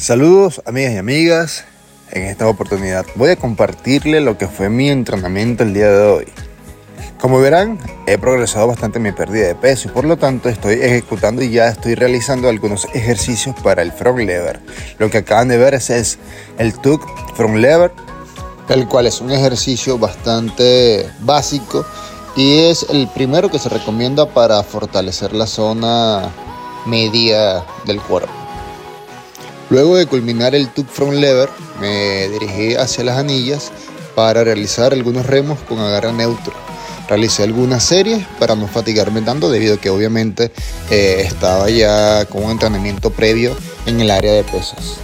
Saludos amigas y amigas, en esta oportunidad voy a compartirle lo que fue mi entrenamiento el día de hoy. Como verán, he progresado bastante en mi pérdida de peso y por lo tanto estoy ejecutando y ya estoy realizando algunos ejercicios para el front lever. Lo que acaban de ver es, el tuck front lever, el cual es un ejercicio bastante básico y es el primero que se recomienda para fortalecer la zona media del cuerpo. Luego de culminar el tuck front lever, me dirigí hacia las anillas para realizar algunos remos con agarre neutro realicé algunas series para no fatigarme tanto debido a que obviamente eh, estaba ya con un entrenamiento previo en el área de pesas.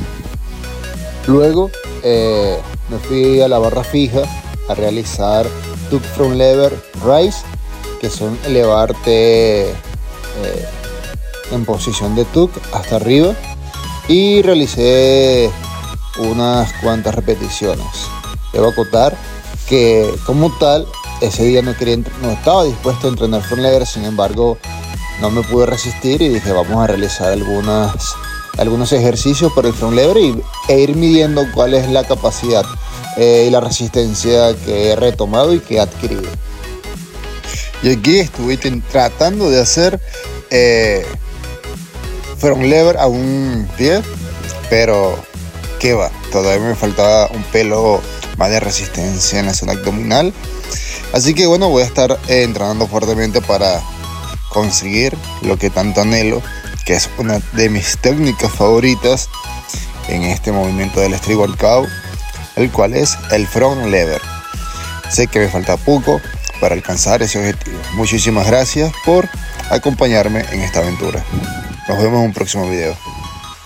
Luego eh, me fui a la barra fija a realizar tuck from lever rise, que son elevarte eh, en posición de tuck hasta arriba y realicé unas cuantas repeticiones. Debo acotar que como tal ese día no, quería, no estaba dispuesto a entrenar front lever, sin embargo no me pude resistir y dije vamos a realizar algunas, algunos ejercicios para el front lever e ir midiendo cuál es la capacidad eh, y la resistencia que he retomado y que he adquirido. Y aquí estuve tratando de hacer eh, front lever a un pie, pero qué va, todavía me faltaba un pelo más de resistencia en la zona abdominal Así que bueno, voy a estar eh, entrenando fuertemente para conseguir lo que tanto anhelo, que es una de mis técnicas favoritas en este movimiento del street workout, el cual es el front lever. Sé que me falta poco para alcanzar ese objetivo. Muchísimas gracias por acompañarme en esta aventura. Nos vemos en un próximo video.